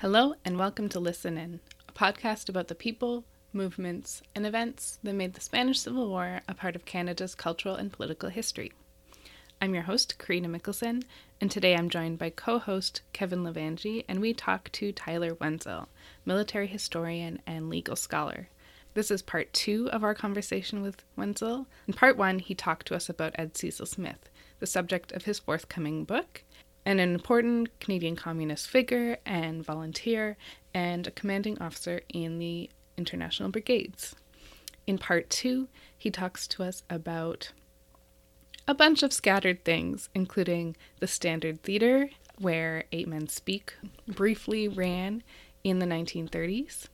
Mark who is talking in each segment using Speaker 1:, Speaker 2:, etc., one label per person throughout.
Speaker 1: Hello, and welcome to Listen In, a podcast about the people, movements, and events that made the Spanish Civil War a part of Canada's cultural and political history. I'm your host, Karina Mickelson, and today I'm joined by co host Kevin Levangie, and we talk to Tyler Wentzell, military historian and legal scholar. This is part two of our conversation with Wentzell. In part one, he talked to us about Ed Cecil Smith, the subject of his forthcoming book, and an important Canadian communist figure and volunteer, and a commanding officer in the International Brigades. In part two, he talks to us about a bunch of scattered things, including the Standard Theatre, where Eight Men Speak briefly ran in the 1930s,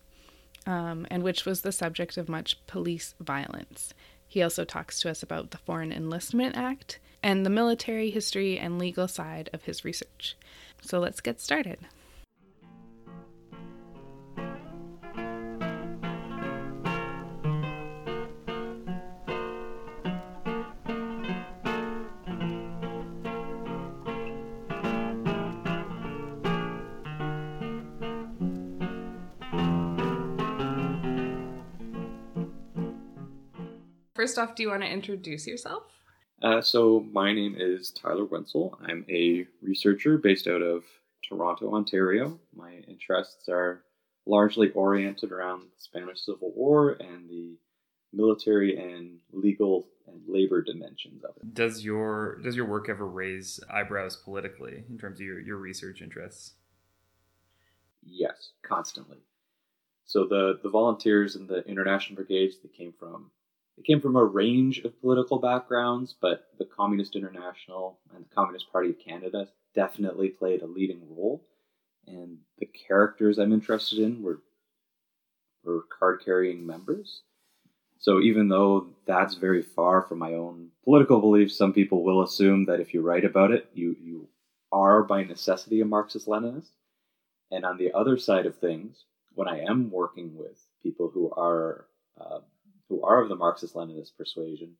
Speaker 1: um, and which was the subject of much police violence. He also talks to us about the Foreign Enlistment Act and the military history and legal side of his research. So let's get started. First off, do you want to introduce yourself?
Speaker 2: Uh, so my name is Tyler Wentzell. I'm a researcher based out of Toronto, Ontario. My interests are largely oriented around the Spanish Civil War and the military and legal and labor dimensions of it.
Speaker 3: Does your does your work ever raise eyebrows politically in terms of your, your research interests?
Speaker 2: Yes, constantly. So the the volunteers in the international brigades that came from they came from a range of political backgrounds, but the Communist International and the Communist Party of Canada definitely played a leading role. And the characters I'm interested in were were card carrying members. So even though that's very far from my own political beliefs, some people will assume that if you write about it, you you are by necessity a Marxist Leninist. And on the other side of things, when I am working with people who are uh, who are of the Marxist Leninist persuasion,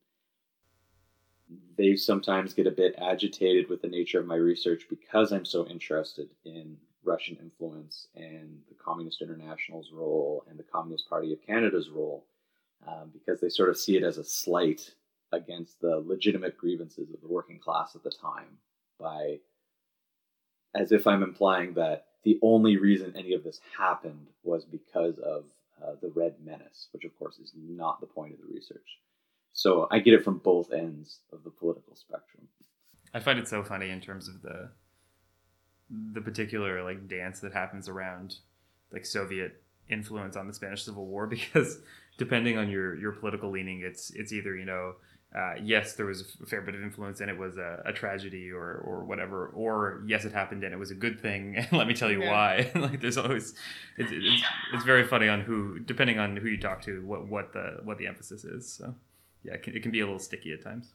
Speaker 2: they sometimes get a bit agitated with the nature of my research because I'm so interested in Russian influence and the Communist International's role and the Communist Party of Canada's role, um, because they sort of see it as a slight against the legitimate grievances of the working class at the time by as if I'm implying that the only reason any of this happened was because of uh, the Red Menace, which of course is not the point of the research. So I get it from both ends of the political spectrum.
Speaker 3: I find it so funny in terms of the the particular like dance that happens around like Soviet influence on the Spanish Civil War because depending on your your political leaning, it's it's either you know uh, yes, there was a fair bit of influence and it was a, a, tragedy or, or whatever, or yes, it happened and it was a good thing. And let me tell you yeah. why. like there's always, it's, it's, it's, very funny on who, depending on who you talk to, what, what the, what the emphasis is. So yeah, it can, it can be a little sticky at times.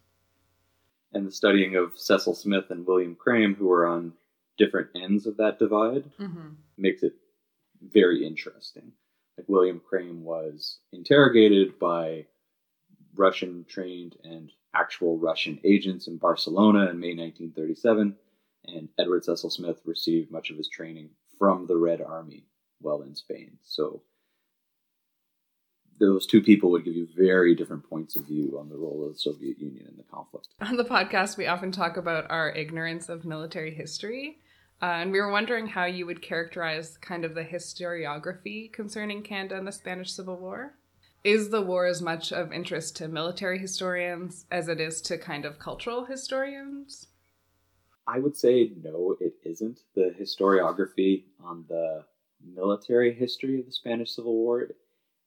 Speaker 2: And the studying of Cecil Smith and William Krehm, who are on different ends of that divide, mm-hmm. makes it very interesting. Like William Krehm was interrogated by Russian trained and actual Russian agents in Barcelona in May 1937, and Edward Cecil Smith received much of his training from the Red Army while in Spain. So those two people would give you very different points of view on the role of the Soviet Union in the conflict.
Speaker 1: On the podcast, we often talk about our ignorance of military history. Uh, and we were wondering how you would characterize kind of the historiography concerning Canada and the Spanish Civil War. Is the war as much of interest to military historians as it is to kind of cultural historians?
Speaker 2: I would say no, it isn't. The historiography on the military history of the Spanish Civil War,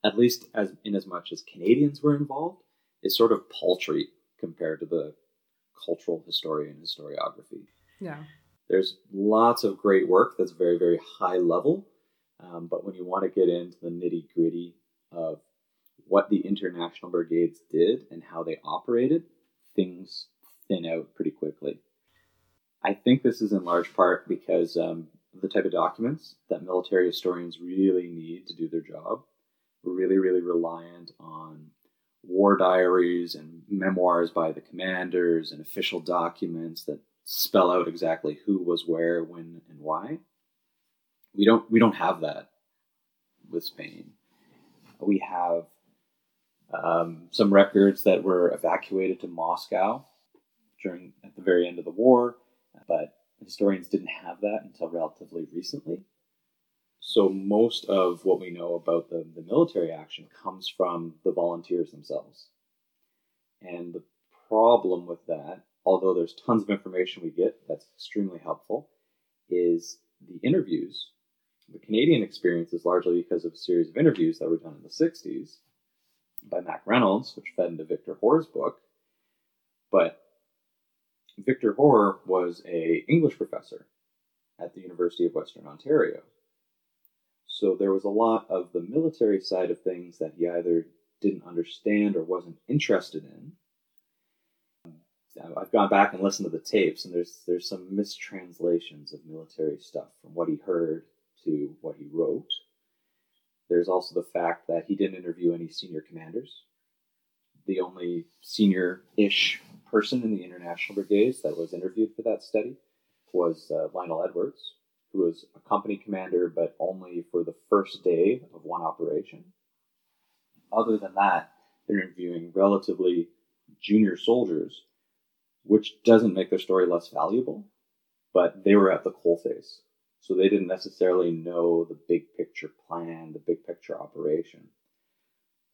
Speaker 2: at least as in as much as Canadians were involved, is sort of paltry compared to the cultural historian historiography.
Speaker 1: Yeah.
Speaker 2: There's lots of great work that's very, very high level, um, but when you want to get into the nitty gritty of what the international brigades did and how they operated, things thin out pretty quickly. I think this is in large part because um, the type of documents that military historians really need to do their job. We're really, really reliant on war diaries and memoirs by the commanders and official documents that spell out exactly who was where, when, and why. We don't we don't have that with Spain. We have um, some records that were evacuated to Moscow during at the very end of the war, but historians didn't have that until relatively recently. So most of what we know about the, the military action comes from the volunteers themselves. And the problem with that, although there's tons of information we get that's extremely helpful, is the interviews. The Canadian experience is largely because of a series of interviews that were done in the 60s by Mac Reynolds, which fed into Victor Hoar's book. But Victor Hoar was a English professor at the University of Western Ontario. So there was a lot of the military side of things that he either didn't understand or wasn't interested in. I've gone back and listened to the tapes, and there's there's some mistranslations of military stuff from what he heard to what he wrote. There's also the fact that he didn't interview any senior commanders. The only senior-ish person in the international brigades that was interviewed for that study was uh, Lionel Edwards, who was a company commander, but only for the first day of one operation. Other than that, they're interviewing relatively junior soldiers, which doesn't make their story less valuable, but they were at the coalface. So they didn't necessarily know the big picture plan, the big picture operation.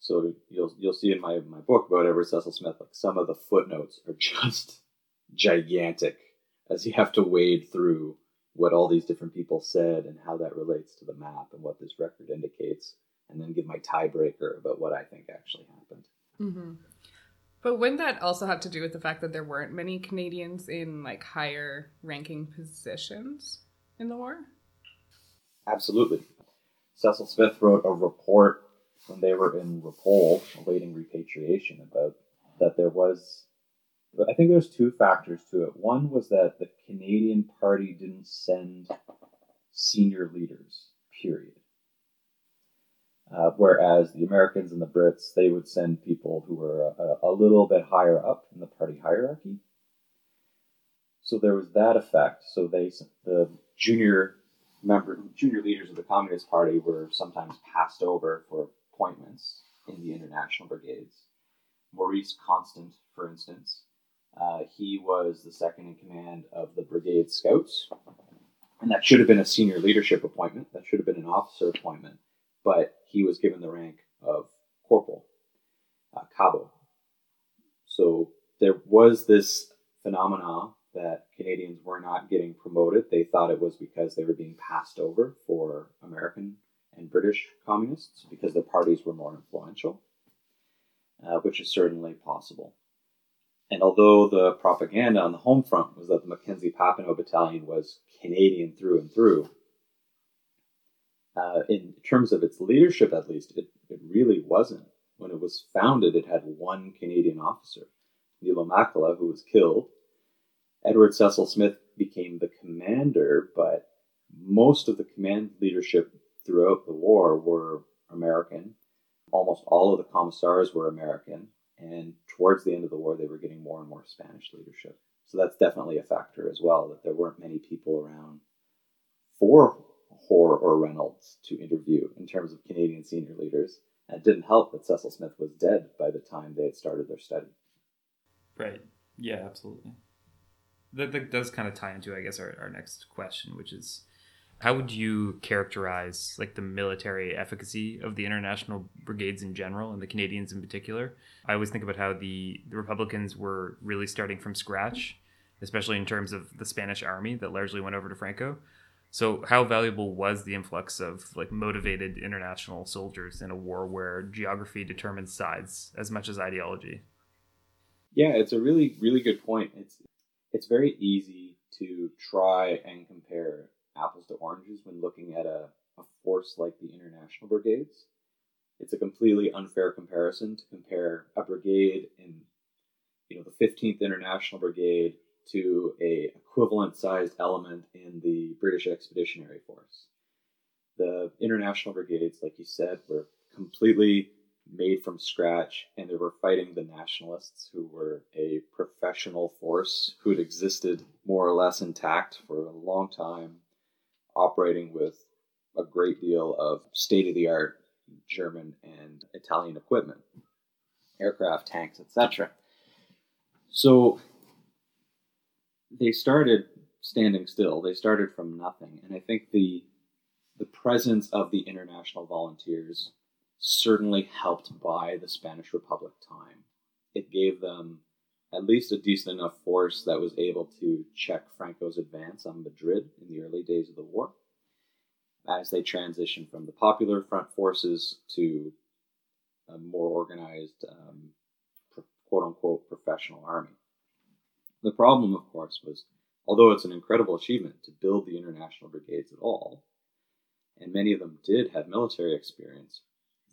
Speaker 2: So you'll you'll see in my, my book about Edward Cecil Smith, like some of the footnotes are just gigantic as you have to wade through what all these different people said and how that relates to the map and what this record indicates, and then give my tiebreaker about what I think actually happened.
Speaker 1: Mm-hmm. But wouldn't that also have to do with the fact that there weren't many Canadians in like higher ranking positions in the war?
Speaker 2: Absolutely. Cecil Smith wrote a report when they were in Ripoll awaiting repatriation about that there was I think there's two factors to it. One was that the Canadian Party didn't send senior leaders, period. Uh, whereas the Americans and the Brits, they would send people who were a, a, little bit higher up in the party hierarchy. So there was that effect. So they, the junior member, junior leaders of the Communist Party were sometimes passed over for appointments in the international brigades. Maurice Constant, for instance, uh, he was the second in command of the Brigade Scouts, and that should have been a senior leadership appointment. That should have been an officer appointment, but he was given the rank of corporal, uh, cabo. So there was this phenomena that Canadians were not getting promoted. They thought it was because they were being passed over for American and British communists because their parties were more influential, uh, which is certainly possible. And although the propaganda on the home front was that the Mackenzie Papineau Battalion was Canadian through and through, uh, in terms of its leadership at least, it, it really wasn't. When it was founded, it had one Canadian officer, Nilo Makela, who was killed. Edward Cecil Smith became the commander, but most of the command leadership throughout the war were American. Almost all of the commissars were American. And towards the end of the war, they were getting more and more Spanish leadership. So that's definitely a factor as well, that there weren't many people around for Hoar or Reynolds to interview in terms of Canadian senior leaders. And it didn't help that Cecil Smith was dead by the time they had started their study.
Speaker 3: Right. Yeah, absolutely. That, that does kind of tie into, I guess, our, our next question, which is how would you characterize like the military efficacy of the international brigades in general and the Canadians in particular? I always think about how the, the Republicans were really starting from scratch, especially in terms of the Spanish army that largely went over to Franco. So how valuable was the influx of like motivated international soldiers in a war where geography determines sides as much as ideology?
Speaker 2: Yeah, it's a really really good point. It's it's very easy to try and compare apples to oranges when looking at a, a force like the international brigades. It's a completely unfair comparison to compare a brigade in, you know, the 15th International Brigade to a equivalent sized element in the British Expeditionary Force. The international brigades, like you said, were completely made from scratch, and they were fighting the nationalists, who were a professional force who had existed more or less intact for a long time operating with a great deal of state of the art German and Italian equipment, aircraft, tanks, etc. So they started standing still. They started from nothing, and I think the the presence of the international volunteers certainly helped by the Spanish Republic time. It gave them at least a decent enough force that was able to check Franco's advance on Madrid in the early days of the war as they transitioned from the Popular Front forces to a more organized, um, quote unquote, professional army. The problem, of course, was although it's an incredible achievement to build the international brigades at all, and many of them did have military experience,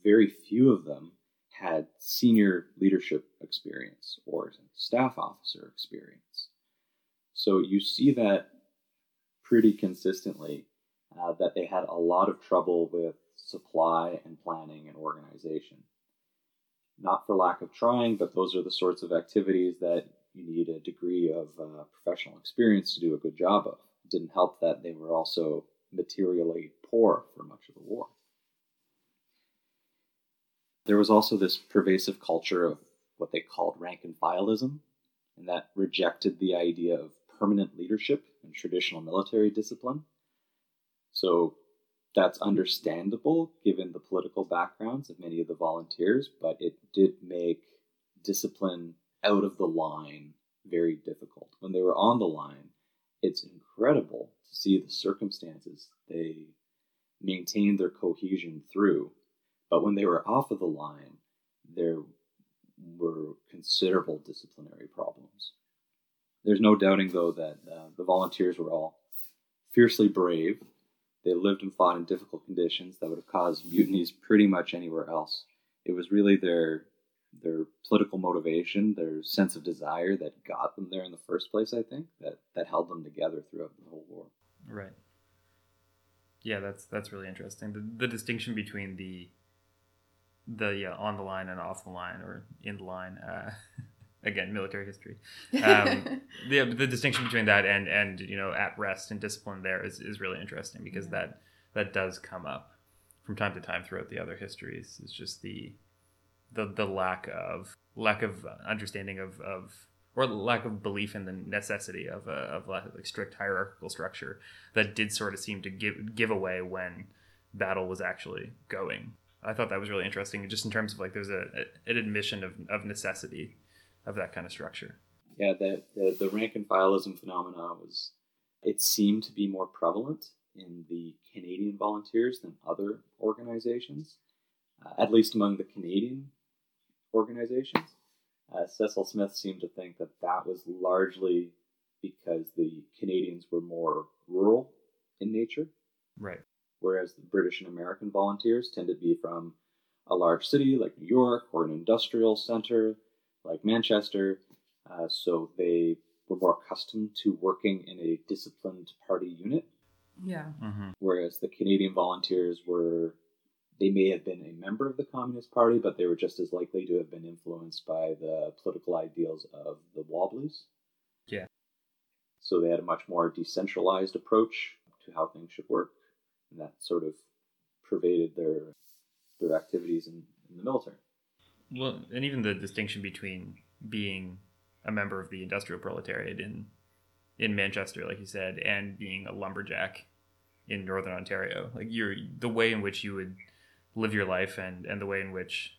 Speaker 2: very few of them had senior leadership experience or staff officer experience. So you see that pretty consistently uh, that they had a lot of trouble with supply and planning and organization. Not for lack of trying, but those are the sorts of activities that you need a degree of uh, professional experience to do a good job of. It didn't help that they were also materially poor for much of the war. There was also this pervasive culture of what they called rank and fileism, and that rejected the idea of permanent leadership and traditional military discipline. So that's understandable given the political backgrounds of many of the volunteers, but it did make discipline out of the line very difficult. When they were on the line, it's incredible to see the circumstances they maintained their cohesion through. But when they were off of the line, there were considerable disciplinary problems. There's no doubting, though, that uh, the volunteers were all fiercely brave they lived and fought in difficult conditions that would have caused mutinies pretty much anywhere else. It was really their their political motivation, their sense of desire that got them there in the first place, I think, that, that held them together throughout the whole war.
Speaker 3: Right. Yeah, that's that's really interesting. The, the distinction between the the yeah, on the line and off the line or in the line. Uh, again military history um, the, the distinction between that and and you know at rest and discipline there is, is really interesting because yeah. that that does come up from time to time throughout the other histories it's just the the the lack of lack of understanding of of or lack of belief in the necessity of a of like strict hierarchical structure that did sort of seem to give give away when battle was actually going. I thought that was really interesting, just in terms of like there's a, a an admission of, of necessity of that kind of structure.
Speaker 2: Yeah, the, the, the rank and fileism phenomena was, it seemed to be more prevalent in the Canadian volunteers than other organizations, uh, at least among the Canadian organizations. Uh, Cecil Smith seemed to think that that was largely because the Canadians were more rural in nature.
Speaker 3: Right.
Speaker 2: Whereas the British and American volunteers tended to be from a large city like New York or an industrial center like Manchester, uh, so they were more accustomed to working in a disciplined party unit.
Speaker 1: Yeah.
Speaker 3: Mm-hmm.
Speaker 2: Whereas the Canadian volunteers were, they may have been a member of the Communist Party, but they were just as likely to have been influenced by the political ideals of the Wobblies.
Speaker 3: Yeah.
Speaker 2: So they had a much more decentralized approach to how things should work, and that sort of pervaded their their activities in, in the military.
Speaker 3: Well, and even the distinction between being a member of the industrial proletariat in in Manchester, like you said, and being a lumberjack in Northern Ontario, like you're the way in which you would live your life and and the way in which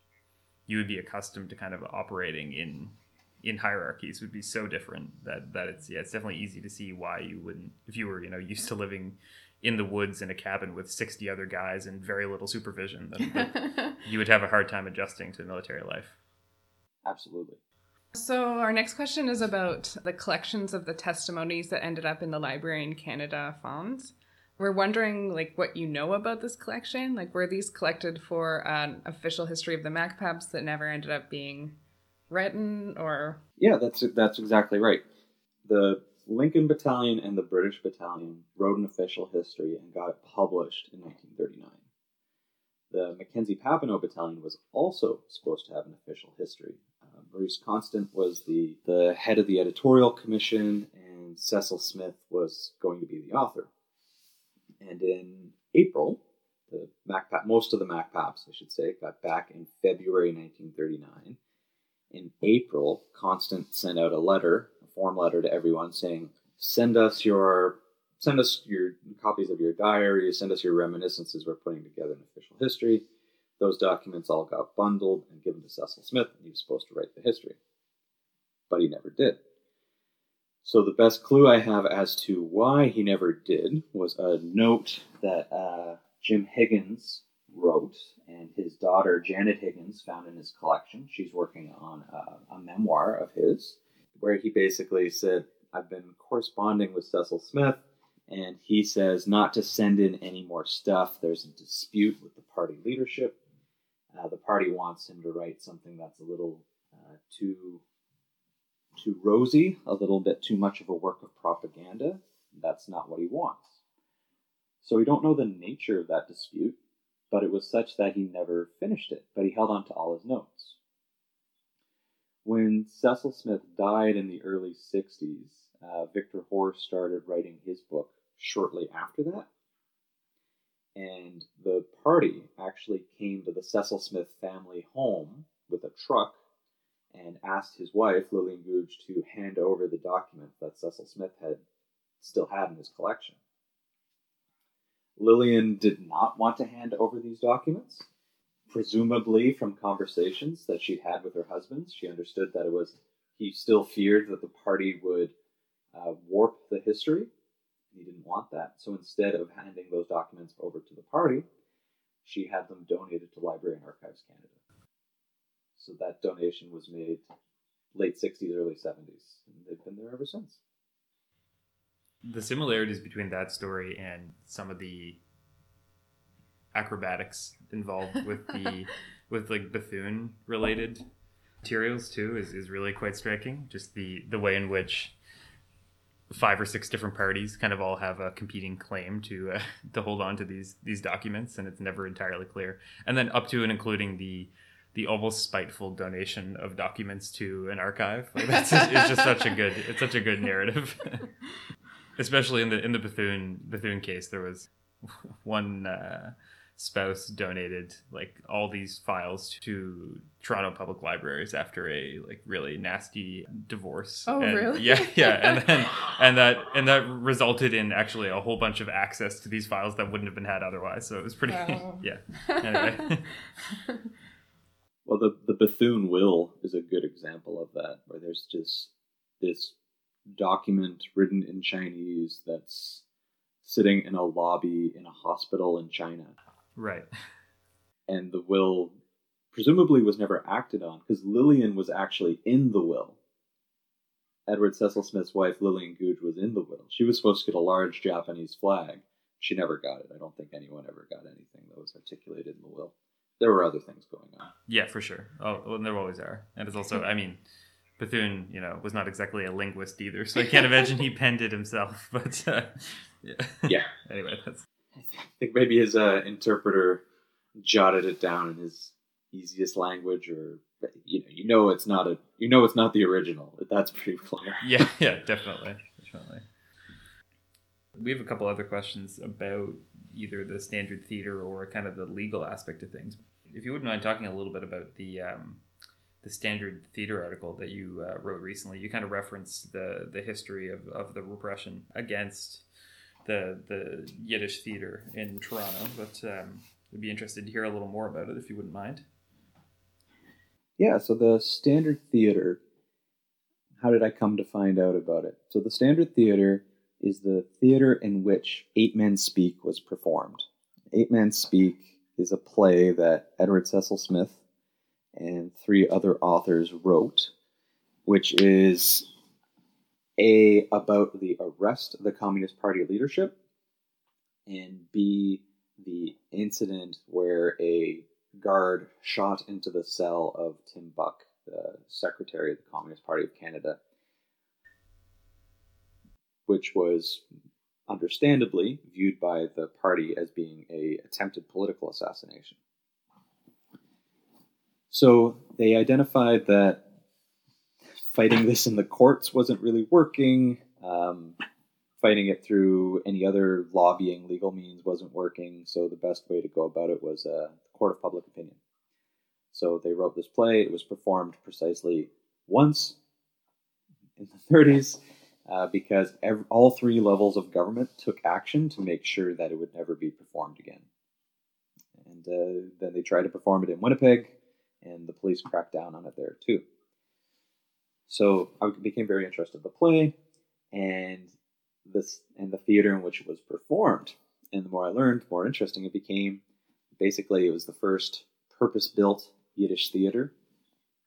Speaker 3: you would be accustomed to kind of operating in in hierarchies would be so different that that it's yeah it's definitely easy to see why you wouldn't if you were you know used to living in the woods in a cabin with 60 other guys and very little supervision, then you would have a hard time adjusting to military life.
Speaker 2: Absolutely.
Speaker 1: So, our next question is about the collections of the testimonies that ended up in the Library in Canada fonds. We're wondering, like, what you know about this collection. Like, were these collected for an official history of the MacPaps that never ended up being written, or?
Speaker 2: Yeah, that's that's exactly right. The Lincoln Battalion and the British Battalion wrote an official history and got it published in 1939. The Mackenzie Papineau Battalion was also supposed to have an official history. Uh, Maurice Constant was the, the head of the editorial commission, and Cecil Smith was going to be the author. And in April most of the MacPaps, I should say, got back in February 1939. In April, Constant sent out a letter, form letter to everyone saying, "Send us your send us your copies of your diary, send us your reminiscences. We're putting together an official history." Those documents all got bundled and given to Cecil Smith, and he was supposed to write the history. But he never did. So the best clue I have as to why he never did was a note that uh, Jim Higgins wrote, and his daughter Janet Higgins found in his collection. She's working on a, a memoir of his, where he basically said, "I've been corresponding with Cecil Smith." And he says not to send in any more stuff. There's a dispute with the party leadership. Uh, the party wants him to write something that's a little uh, too too rosy, a little bit too much of a work of propaganda. That's not what he wants. So we don't know the nature of that dispute, but it was such that he never finished it, but he held on to all his notes. When Cecil Smith died in the early 60s, uh, Victor Hoar started writing his book shortly after that. And the party actually came to the Cecil Smith family home with a truck and asked his wife, Lillian Googe, to hand over the documents that Cecil Smith had still had in his collection. Lillian did not want to hand over these documents. Presumably, from conversations that she'd had with her husband, she understood that it was he still feared that the party would uh, warp the history. He didn't want that. So instead of handing those documents over to the party, she had them donated to Library and Archives Canada. So that donation was made late 60s, early 70s, and they've been there ever since.
Speaker 3: The similarities between that story and some of the acrobatics involved with the with like Bethune related materials too is, is really quite striking. Just the the way in which five or six different parties kind of all have a competing claim to uh, to hold on to these these documents, and it's never entirely clear. And then up to and including the the almost spiteful donation of documents to an archive. Like that's it's just such a good it's such a good narrative. Especially in the in the Bethune Bethune case, there was one uh, spouse donated like all these files to Toronto Public Libraries after a like really nasty divorce.
Speaker 1: Oh,
Speaker 3: and,
Speaker 1: really?
Speaker 3: Yeah, yeah, and then and that and that resulted in actually a whole bunch of access to these files that wouldn't have been had otherwise. So it was pretty
Speaker 1: Wow.
Speaker 3: yeah. Anyway.
Speaker 2: Well, the, the Bethune will is a good example of that, where there's just this document written in Chinese that's sitting in a lobby in a hospital in China.
Speaker 3: Right.
Speaker 2: And the will presumably was never acted on because Lillian was actually in the will. Edward Cecil Smith's wife, Lillian Googe, was in the will. She was supposed to get a large Japanese flag. She never got it. I don't think anyone ever got anything that was articulated in the will. There were other things going on.
Speaker 3: Yeah, for sure. Oh, well, there always are. And it's also, I mean, Bethune, you know, was not exactly a linguist either, so I can't imagine he penned it himself. But uh, yeah.
Speaker 2: Yeah.
Speaker 3: anyway, that's
Speaker 2: I think maybe his uh, interpreter jotted it down in his easiest language, or you know, you know, it's not a, you know, it's not the original. That's pretty clear.
Speaker 3: yeah, yeah, definitely, definitely. We have a couple other questions about either the standard theater or kind of the legal aspect of things. If you wouldn't mind talking a little bit about the um, the standard theater article that you uh, wrote recently, you kind of referenced the the history of, of the repression against the the Yiddish theater in Toronto. But um, I'd be interested to hear a little more about it if you wouldn't mind.
Speaker 2: Yeah, so the Standard Theater, how did I come to find out about it? So the Standard Theater is the theater in which Eight Men Speak was performed. Eight Men Speak is a play that Edward Cecil Smith and three other authors wrote, which is A, about the arrest of the Communist Party leadership, and B, the incident where a guard shot into the cell of Tim Buck, the secretary of the Communist Party of Canada, which was understandably viewed by the party as being a attempted political assassination. So they identified that fighting this in the courts wasn't really working. Um, fighting it through any other lobbying legal means wasn't working, so the best way to go about it was a court of public opinion. So they wrote this play. It was performed precisely once in the 30s uh, because every, all three levels of government took action to make sure that it would never be performed again. And uh, then they tried to perform it in Winnipeg, and the police cracked down on it there too. So I became very interested in the play and this and the theater in which it was performed. And the more I learned, the more interesting it became. Basically, it was the first purpose-built Yiddish theater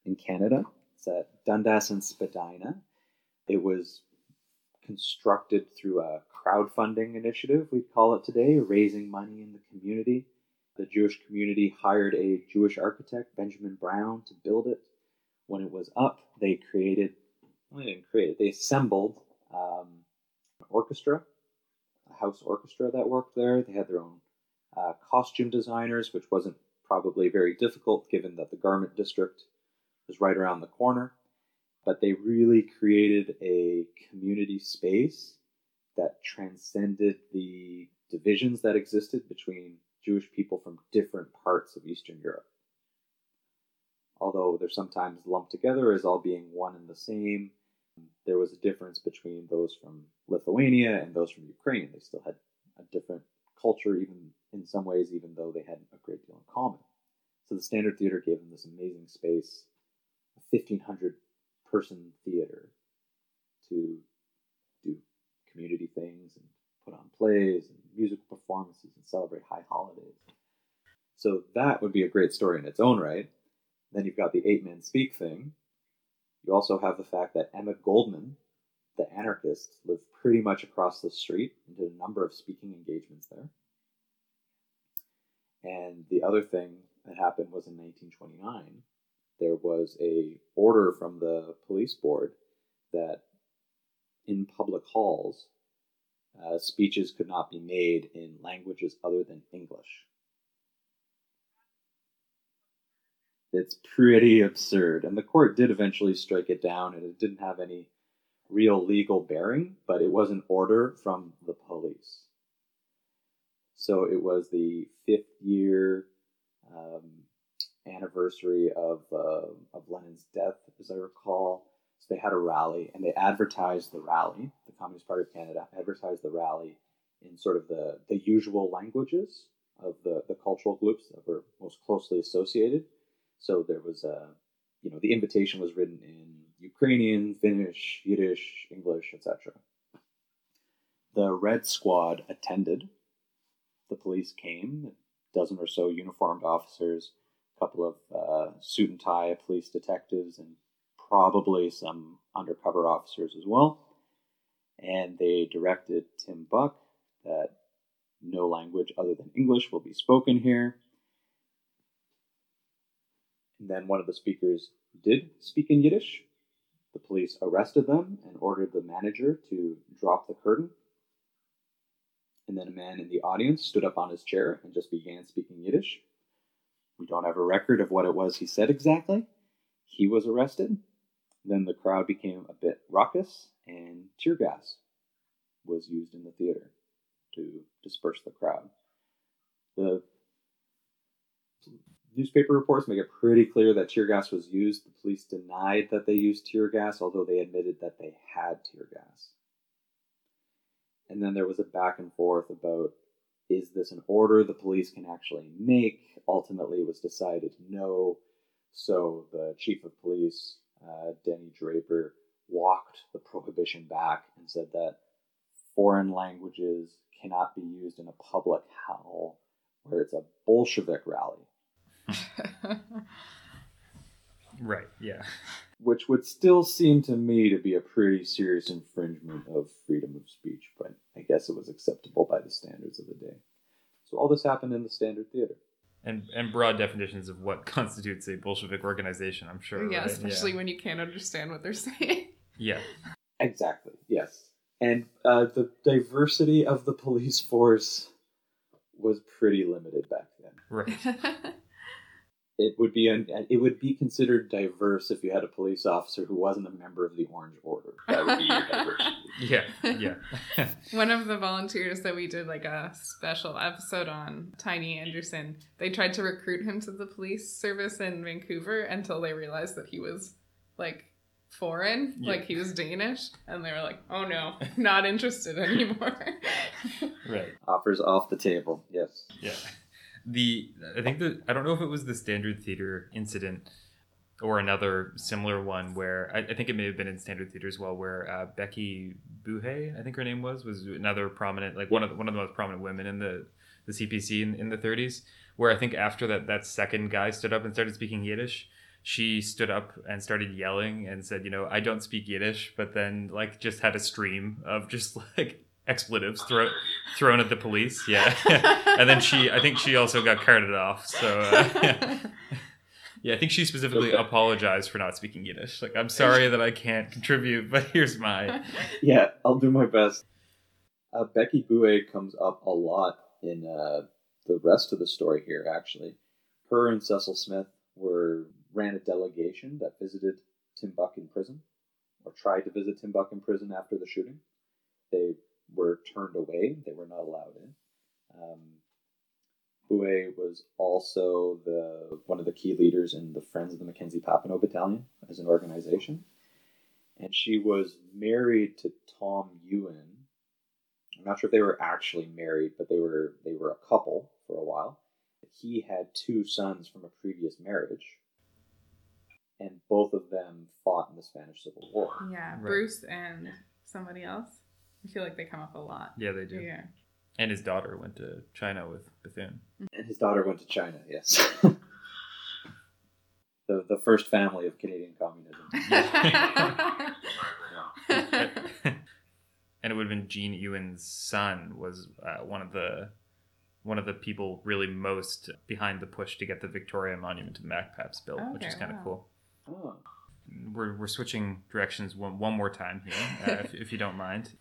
Speaker 2: in Canada. It's at Dundas and Spadina. It was constructed through a crowdfunding initiative, we'd call it today, raising money in the community. The Jewish community hired a Jewish architect, Benjamin Brown, to build it. When it was up, they created, well, they didn't create it, they assembled um, an orchestra, a house orchestra that worked there. They had their own uh, costume designers, which wasn't probably very difficult given that the garment district was right around the corner but they really created a community space that transcended the divisions that existed between Jewish people from different parts of Eastern Europe. Although they're sometimes lumped together as all being one and the same, there was a difference between those from Lithuania and those from Ukraine. They still had a different culture, even in some ways, even though they had a great deal in common. So the Standard Theater gave them this amazing space, a 1,500 person theater to do community things and put on plays and musical performances and celebrate high holidays. So that would be a great story in its own right. Then you've got the eight men speak thing. You also have the fact that Emma Goldman, the anarchist, lived pretty much across the street and did a number of speaking engagements there. And the other thing that happened was in 1929, there was a order from the police board that in public halls, uh, speeches could not be made in languages other than English. It's pretty absurd. And the court did eventually strike it down, and it didn't have any real legal bearing, but it was an order from the police. So it was the fifth year um, anniversary of uh, of Lenin's death, as I recall. So they had a rally, and they advertised the rally. The Communist Party of Canada advertised the rally in sort of the the usual languages of the the cultural groups that were most closely associated. So there was a, you know, the invitation was written in Ukrainian, Finnish, Yiddish, English, etc. The Red Squad attended. The police came, a dozen or so uniformed officers a couple of uh, suit and tie police detectives and probably some undercover officers as well. And they directed Tim Buck that no language other than English will be spoken here. And then one of the speakers did speak in Yiddish. The police arrested them and ordered the manager to drop the curtain. And then a man in the audience stood up on his chair and just began speaking Yiddish. We don't have a record of what it was he said exactly. He was arrested. Then the crowd became a bit raucous, and tear gas was used in the theater to disperse the crowd. The newspaper reports make it pretty clear that tear gas was used. The police denied that they used tear gas, although they admitted that they had tear gas. And then there was a back and forth about is this an order the police can actually make? Ultimately, it was decided no. So the chief of police, uh, Denny Draper, walked the prohibition back and said that foreign languages cannot be used in a public hall where it's a Bolshevik rally.
Speaker 3: right, yeah.
Speaker 2: Which would still seem to me to be a pretty serious infringement of freedom of speech, but I guess it was acceptable by the standards of the day. So all this happened in the Standard Theater.
Speaker 3: And and broad definitions of what constitutes a Bolshevik organization, I'm sure.
Speaker 1: Yeah,
Speaker 3: right?
Speaker 1: especially yeah. when you can't understand what they're saying.
Speaker 3: Yeah.
Speaker 2: Exactly. Yes. And uh, the diversity of the police force was pretty limited back then.
Speaker 3: Right.
Speaker 2: It would be an, it would be considered diverse if you had a police officer who wasn't a member of the Orange Order. That would be your diversity.
Speaker 3: Yeah, yeah.
Speaker 1: One of the volunteers that we did like a special episode on, Tiny Anderson, they tried to recruit him to the police service in Vancouver until they realized that he was like foreign,
Speaker 3: Yeah.
Speaker 1: like he was Danish, and they were like, "Oh no, not interested anymore."
Speaker 3: right.
Speaker 2: Offers off the table. Yes.
Speaker 3: Yeah. The I think that I don't know if it was the Standard Theater incident or another similar one where I, I think it may have been in Standard Theater as well, where uh, Becky Buhay, I think her name was, was another prominent, like one of the, one of the most prominent women in the the CPC in, in the 30s. Where I think after that that second guy stood up and started speaking Yiddish, she stood up and started yelling and said, you know, I don't speak Yiddish, but then like just had a stream of just like expletives thrown thrown at the police. Yeah, and then she, I think she also got carted off. So uh, yeah, I think she specifically
Speaker 2: Okay.
Speaker 3: apologized for not speaking Yiddish. Like, I'm sorry that I can't contribute, but here's my
Speaker 2: Yeah, I'll do my best. Uh, Becky Buhay comes up a lot in uh, the rest of the story here. Actually, her and Cecil Smith were ran a delegation that visited Tim Buck in prison, or tried to visit Tim Buck in prison after the shooting. They were turned away; they were not allowed in. Um, Buhay was also the one of the key leaders in the Friends of the Mackenzie Papineau Battalion as an organization and she was married to Tom Ewen. I'm not sure if they were actually married, but they were they were a couple for a while. He had two sons from a previous marriage, and both of them fought in the Spanish Civil War.
Speaker 1: yeah,
Speaker 3: Right.
Speaker 1: Bruce and somebody else. I feel like they come up a lot.
Speaker 3: yeah, they do.
Speaker 1: Yeah.
Speaker 3: And his daughter went to China with Bethune.
Speaker 2: And his daughter went to China. Yes, the the first family of Canadian communism.
Speaker 3: and it would have been Jean Ewen's son was uh, one of the one of the people really most behind the push to get the Victoria Monument to the MacPaps built, which is kind of
Speaker 1: wow.
Speaker 3: cool.
Speaker 2: Oh,
Speaker 3: We're, we're switching directions one, one more time here, uh, if, if you don't mind.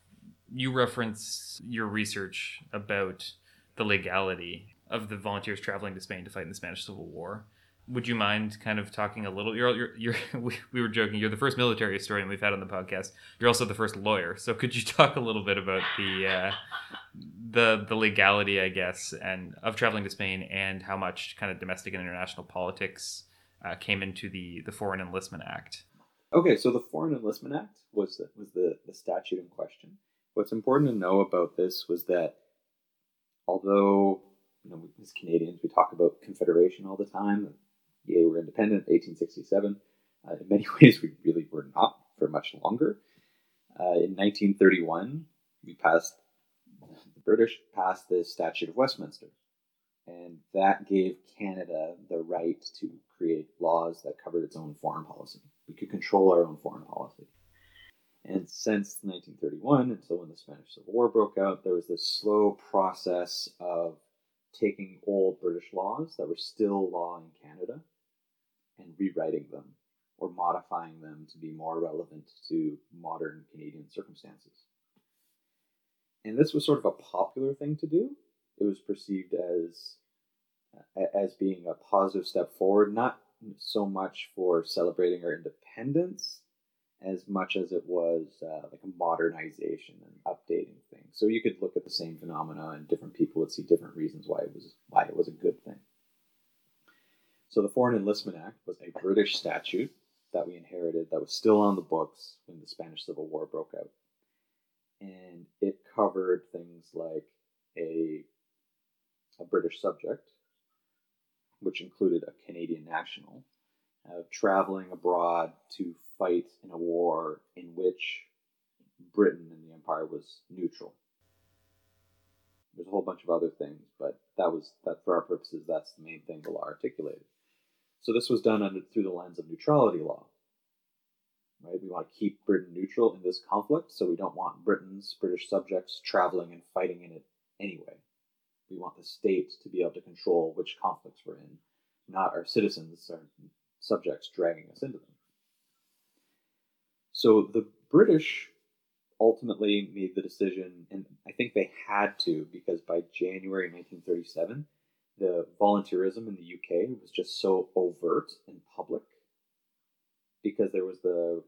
Speaker 3: You reference your research about the legality of the volunteers traveling to Spain to fight in the Spanish Civil War. Would you mind kind of talking a little? You're, you're, you're we, we were joking. You're the first military historian we've had on the podcast. You're also the first lawyer. So could you talk a little bit about the uh, the the legality, I guess, and of traveling to Spain and how much kind of domestic and international politics uh, came into the the Foreign Enlistment Act?
Speaker 2: Okay, so the Foreign Enlistment Act was the, was the, the statute in question. What's important to know about this was that although you know as Canadians we talk about Confederation all the time, yay we're independent, 1867. Uh, in many ways, we really were not for much longer. Uh, in 1931, we passed the British passed the Statute of Westminster, and that gave Canada the right to create laws that covered its own foreign policy. We could control our own foreign policy. And since 1931, until when the Spanish Civil War broke out, there was this slow process of taking old British laws that were still law in Canada and rewriting them or modifying them to be more relevant to modern Canadian circumstances. And this was sort of a popular thing to do. It was perceived as as being a positive step forward, not so much for celebrating our independence as much as it was uh, like a modernization and updating things. So you could look at the same phenomena, and different people would see different reasons why it was why it was a good thing. So the Foreign Enlistment Act was a British statute that we inherited that was still on the books when the Spanish Civil War broke out, and it covered things like a a British subject, which included a Canadian national, uh, traveling abroad to fight in a war in which Britain and the Empire was neutral. There's a whole bunch of other things, but that was that for our purposes. That's the main thing the law articulated. So this was done under through the lens of neutrality law. Right, we want to keep Britain neutral in this conflict, so we don't want Britain's British subjects traveling and fighting in it anyway. We want the state to be able to control which conflicts we're in, not our citizens, our subjects dragging us into them. So the British ultimately made the decision, and I think they had to because by January 1937, the volunteerism in the UK was just so overt and public because there was the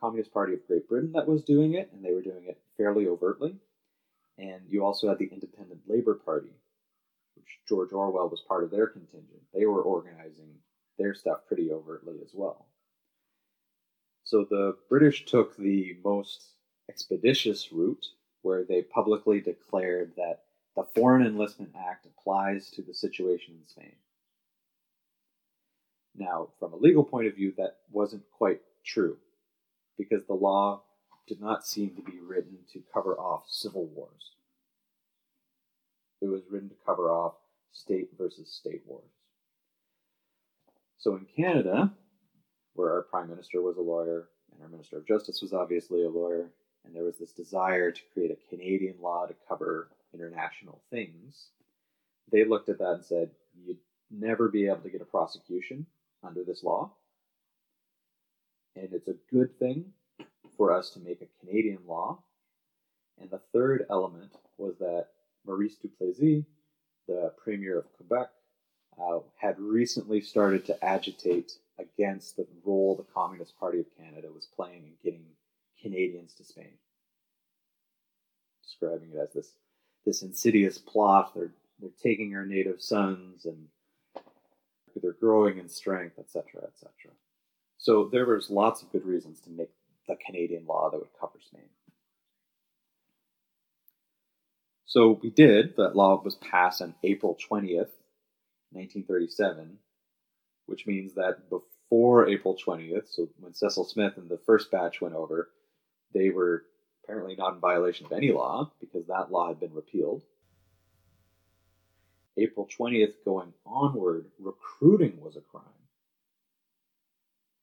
Speaker 2: Communist Party of Great Britain that was doing it, and they were doing it fairly overtly. And you also had the Independent Labour Party, which George Orwell was part of their contingent. They were organizing their stuff pretty overtly as well. So the British took the most expeditious route, where they publicly declared that the Foreign Enlistment Act applies to the situation in Spain. Now, from a legal point of view, that wasn't quite true, because the law did not seem to be written to cover off civil wars. It was written to cover off state versus state wars. So in Canada, where our prime minister was a lawyer and our minister of justice was obviously a lawyer, and there was this desire to create a Canadian law to cover international things, they looked at that and said, you'd never be able to get a prosecution under this law. And it's a good thing for us to make a Canadian law. And the third element was that Maurice Duplessis, the Premier of Quebec, uh, had recently started to agitate against the role the Communist Party of Canada was playing in getting Canadians to Spain, describing it as this this insidious plot. They're they're taking our native sons and they're growing in strength, etc., etc. So there was lots of good reasons to make the Canadian law that would cover Spain. So we did. That law was passed on April 20th, 1937, which means that before April 20th, so when Cecil Smith and the first batch went over, they were apparently not in violation of any law because that law had been repealed. April 20th going onward, recruiting was a crime.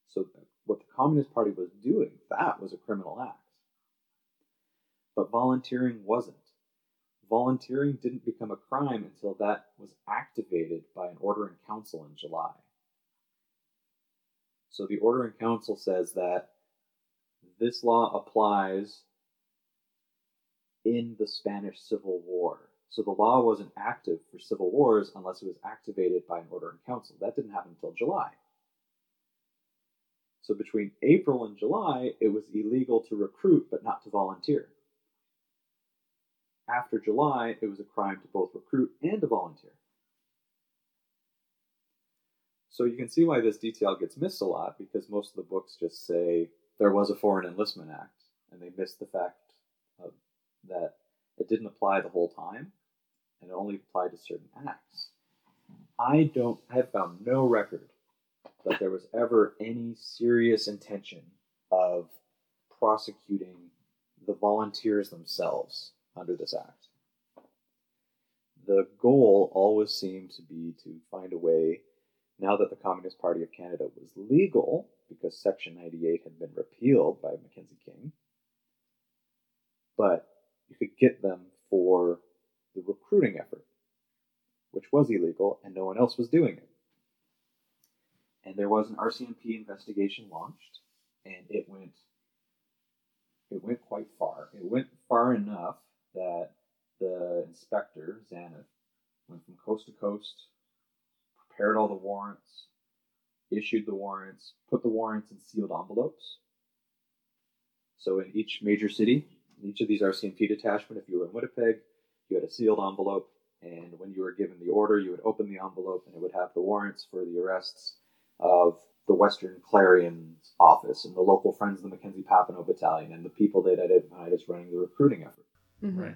Speaker 2: So what the Communist Party was doing, that was a criminal act. But volunteering wasn't. Volunteering didn't become a crime until that was activated by an order in council in July. So the order in council says that this law applies in the Spanish Civil War. So the law wasn't active for civil wars unless it was activated by an order in council. That didn't happen until July. So between April and July, it was illegal to recruit but not to volunteer. After July, it was a crime to both recruit and to volunteer. So you can see why this detail gets missed a lot because most of the books just say there was a Foreign Enlistment Act, and they miss the fact of, that it didn't apply the whole time and it only applied to certain acts. I don't, I have found no record that there was ever any serious intention of prosecuting the volunteers themselves under this act. The goal always seemed to be to find a way, now that the Communist Party of Canada was legal, because Section 98 had been repealed by Mackenzie King, but you could get them for the recruiting effort, which was illegal and no one else was doing it. And there was an RCMP investigation launched, and it went it went quite far. It went far enough that the inspector, Xanath, went from coast to coast, prepared all the warrants, issued the warrants, put the warrants in sealed envelopes. So in each major city, in each of these RCMP detachment, if you were in Winnipeg, you had a sealed envelope, and when you were given the order, you would open the envelope and it would have the warrants for the arrests of the Western Clarion's office and the local Friends of the Mackenzie Papineau Battalion and the people they'd identified as running the recruiting effort.
Speaker 1: Mm-hmm.
Speaker 3: Right.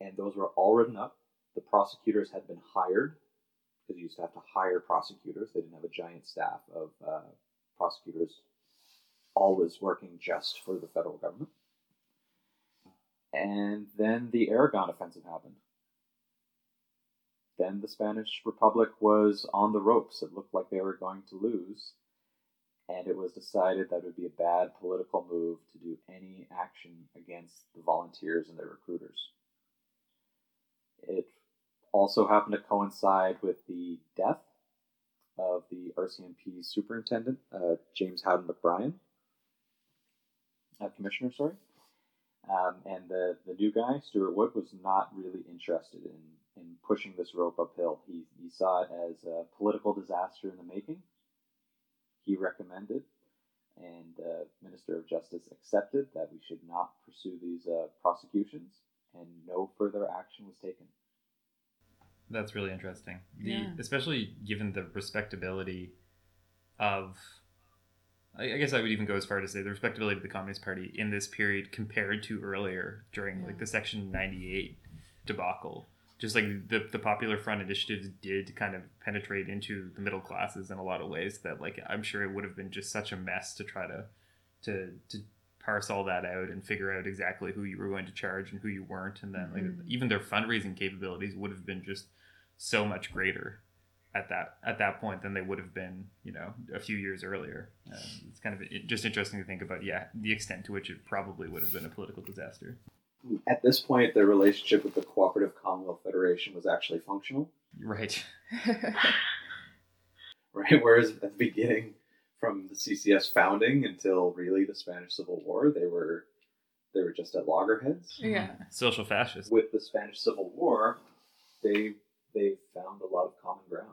Speaker 2: And those were all written up. The prosecutors had been hired because you used to have to hire prosecutors. They didn't have a giant staff of uh, prosecutors always working just for the federal government. And then the Aragon offensive happened. Then the Spanish Republic was on the ropes. It looked like they were going to lose. And it was decided that it would be a bad political move to do any action against the volunteers and their recruiters. It also happened to coincide with the death of the RCMP superintendent, uh, James Howden MacBrien, uh, commissioner, sorry. Um, and the, the new guy, Stuart Wood, was not really interested in in pushing this rope uphill. He, he saw it as a political disaster in the making. He recommended, and uh, Minister of Justice accepted that we should not pursue these uh, prosecutions, and no further action was taken.
Speaker 3: That's really interesting. The,
Speaker 1: Yeah.
Speaker 3: Especially given the respectability of, I, I guess I would even go as far to say the respectability of the Communist Party in this period compared to earlier during
Speaker 1: Yeah.
Speaker 3: like the Section 98 debacle. Just like the, the Popular Front initiatives did kind of penetrate into the middle classes in a lot of ways that like I'm sure it would have been just such a mess to try to to to parse all that out and figure out exactly who you were going to charge and who you weren't. And then like
Speaker 1: Mhm.
Speaker 3: even their fundraising capabilities would have been just so much greater at that at that point than they would have been you know a few years earlier. It's kind of just interesting to think about yeah the extent to which it probably would have been a political disaster
Speaker 2: At this point, their relationship with the Cooperative Commonwealth Federation was actually functional,
Speaker 3: right
Speaker 2: right? Whereas at the beginning, from the CCF's founding until really the Spanish Civil War, they were they were just at loggerheads.
Speaker 1: Yeah. Mhm.
Speaker 3: social fascists.
Speaker 2: With the Spanish Civil War, they they found a lot of common ground.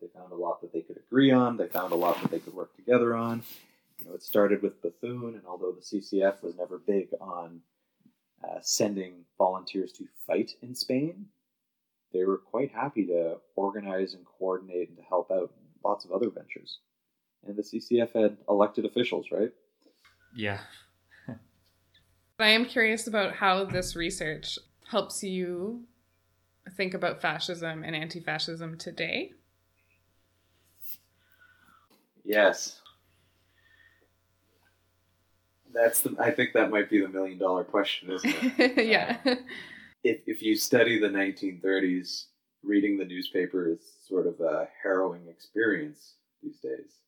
Speaker 2: They found a lot that they could agree on. They found a lot that they could work together on. You know, it started with Bethune, and although the CCF was never big on uh, sending volunteers to fight in Spain, they were quite happy to organize and coordinate and to help out in lots of other ventures. And the CCF had elected officials, right?
Speaker 3: yeah
Speaker 1: I am curious about how this research helps you think about fascism and anti fascism today.
Speaker 2: Yes. That's the. I think that might be the million dollar question, isn't it?
Speaker 1: yeah.
Speaker 2: if if you study the 1930s, reading the newspaper is sort of a harrowing experience these days.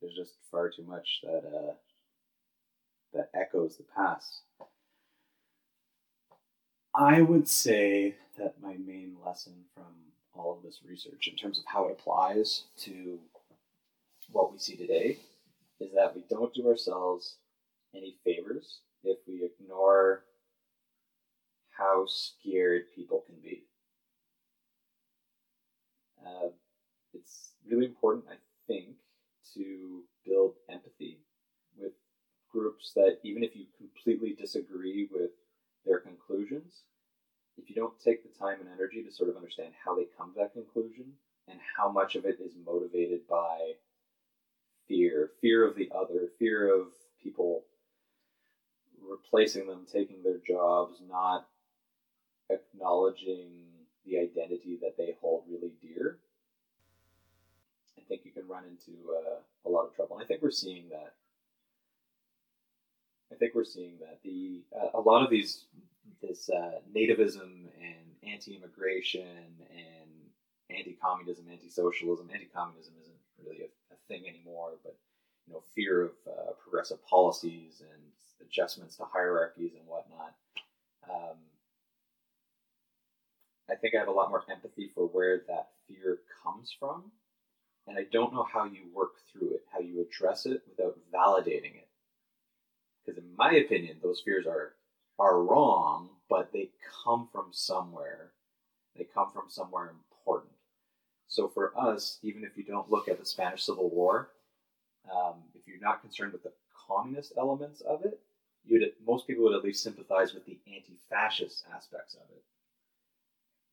Speaker 2: There's just far too much that uh, that echoes the past. I would say that my main lesson from all of this research, in terms of how it applies to what we see today, is that we don't do ourselves any favors if we ignore how scared people can be. Uh, it's really important, I think, to build empathy with groups that, even if you completely disagree with their conclusions, if you don't take the time and energy to sort of understand how they come to that conclusion and how much of it is motivated by fear, fear of the other, fear of people replacing them, taking their jobs, not acknowledging the identity that they hold really dear, I think you can run into uh, a lot of trouble. I think we're seeing that. I think we're seeing that the uh, a lot of these this uh, nativism and anti-immigration and anti-communism, anti-socialism, anti-communism isn't really a, a thing anymore. But you know, fear of uh, progressive policies and adjustments to hierarchies and whatnot. Um, I think I have a lot more empathy for where that fear comes from, and I don't know how you work through it, how you address it without validating it. Because in my opinion, those fears are are wrong, but they come from somewhere. They come from somewhere important. So for us, even if you don't look at the Spanish Civil War, um, if you're not concerned with the communist elements of it, you'd most people would at least sympathize with the anti-fascist aspects of it.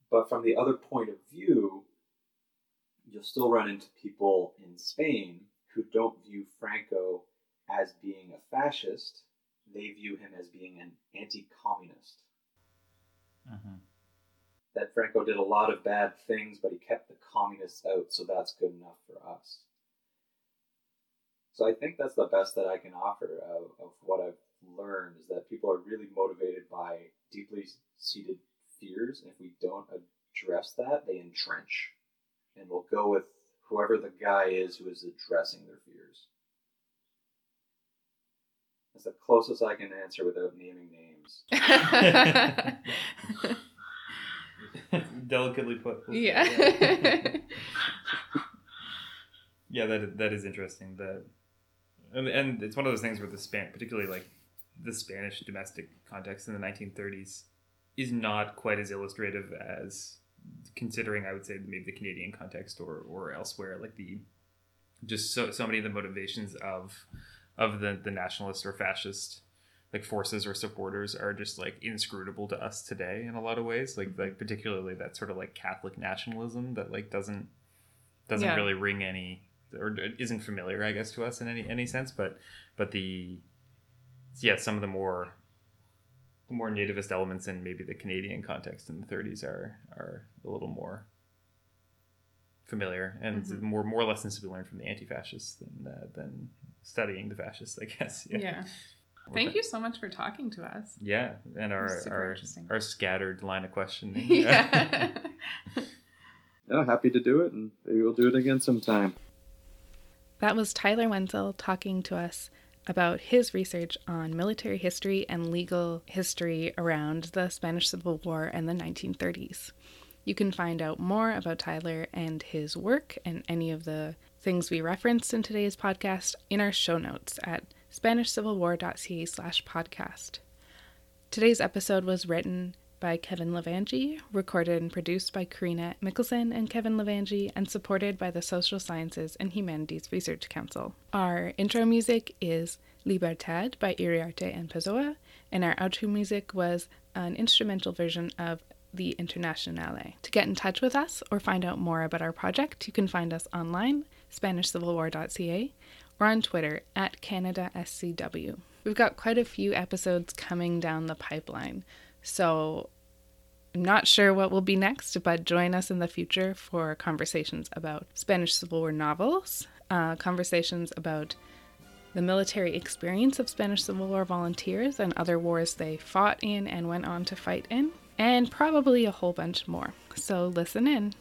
Speaker 2: But from the other point of view, you'll still run into people in Spain who don't view Franco as being a fascist. They view him as being an anti-communist.
Speaker 3: Mhm.
Speaker 2: That Franco did a lot of bad things, but he kept the communists out, so that's good enough for us. So I think that's the best that I can offer of, of what I've learned is that people are really motivated by deeply seated fears, and if we don't address that, they entrench, and we'll go with whoever the guy is who is addressing their fears. That's the closest I can answer without naming names.
Speaker 3: delicately put
Speaker 1: yeah.
Speaker 3: yeah that that is interesting that and, and it's one of those things where the span particularly like the spanish domestic context in the 1930s is not quite as illustrative as considering I would say maybe the Canadian context or or elsewhere, like the just so so many of the motivations of of the the nationalist or fascist like forces or supporters are just like inscrutable to us today in a lot of ways. Like mm-hmm. like particularly that sort of like catholic nationalism that like doesn't doesn't
Speaker 1: Yeah.
Speaker 3: really ring any or isn't familiar i guess to us in any any sense but but the yeah some of the more more nativist elements in maybe the canadian context in the 30s are are a little more familiar and
Speaker 1: Mhm.
Speaker 3: more more lessons to be learned from the anti-fascists than uh, than studying the fascists i guess
Speaker 1: Yeah. Thank you so much for talking to us.
Speaker 3: yeah and our our, our scattered line of questioning
Speaker 1: yeah.
Speaker 2: Yeah, happy to do it, and maybe we'll do it again sometime.
Speaker 1: That was Tyler Wentzell talking to us about his research on military history and legal history around the Spanish Civil War and the 1930s. You can find out more about Tyler and his work and any of the things we referenced in today's podcast in our show notes at SpanishCivilWar.ca slash podcast. Today's episode was written by Kevin Levangie, recorded and produced by Karina Mickelson and Kevin Levangie, and supported by the Social Sciences and Humanities Research Council. Our intro music is Libertad by Iriarte and Pessoa, and our outro music was an instrumental version of the Internationale. To get in touch with us or find out more about our project, you can find us online, SpanishCivilWar.ca, or on Twitter at CanadaSCW. We've got quite a few episodes coming down the pipeline, so I'm not sure what will be next, but join us in the future for conversations about Spanish Civil War novels, uh, conversations about the military experience of Spanish Civil War volunteers and other wars they fought in and went on to fight in, and probably a whole bunch more. So listen in.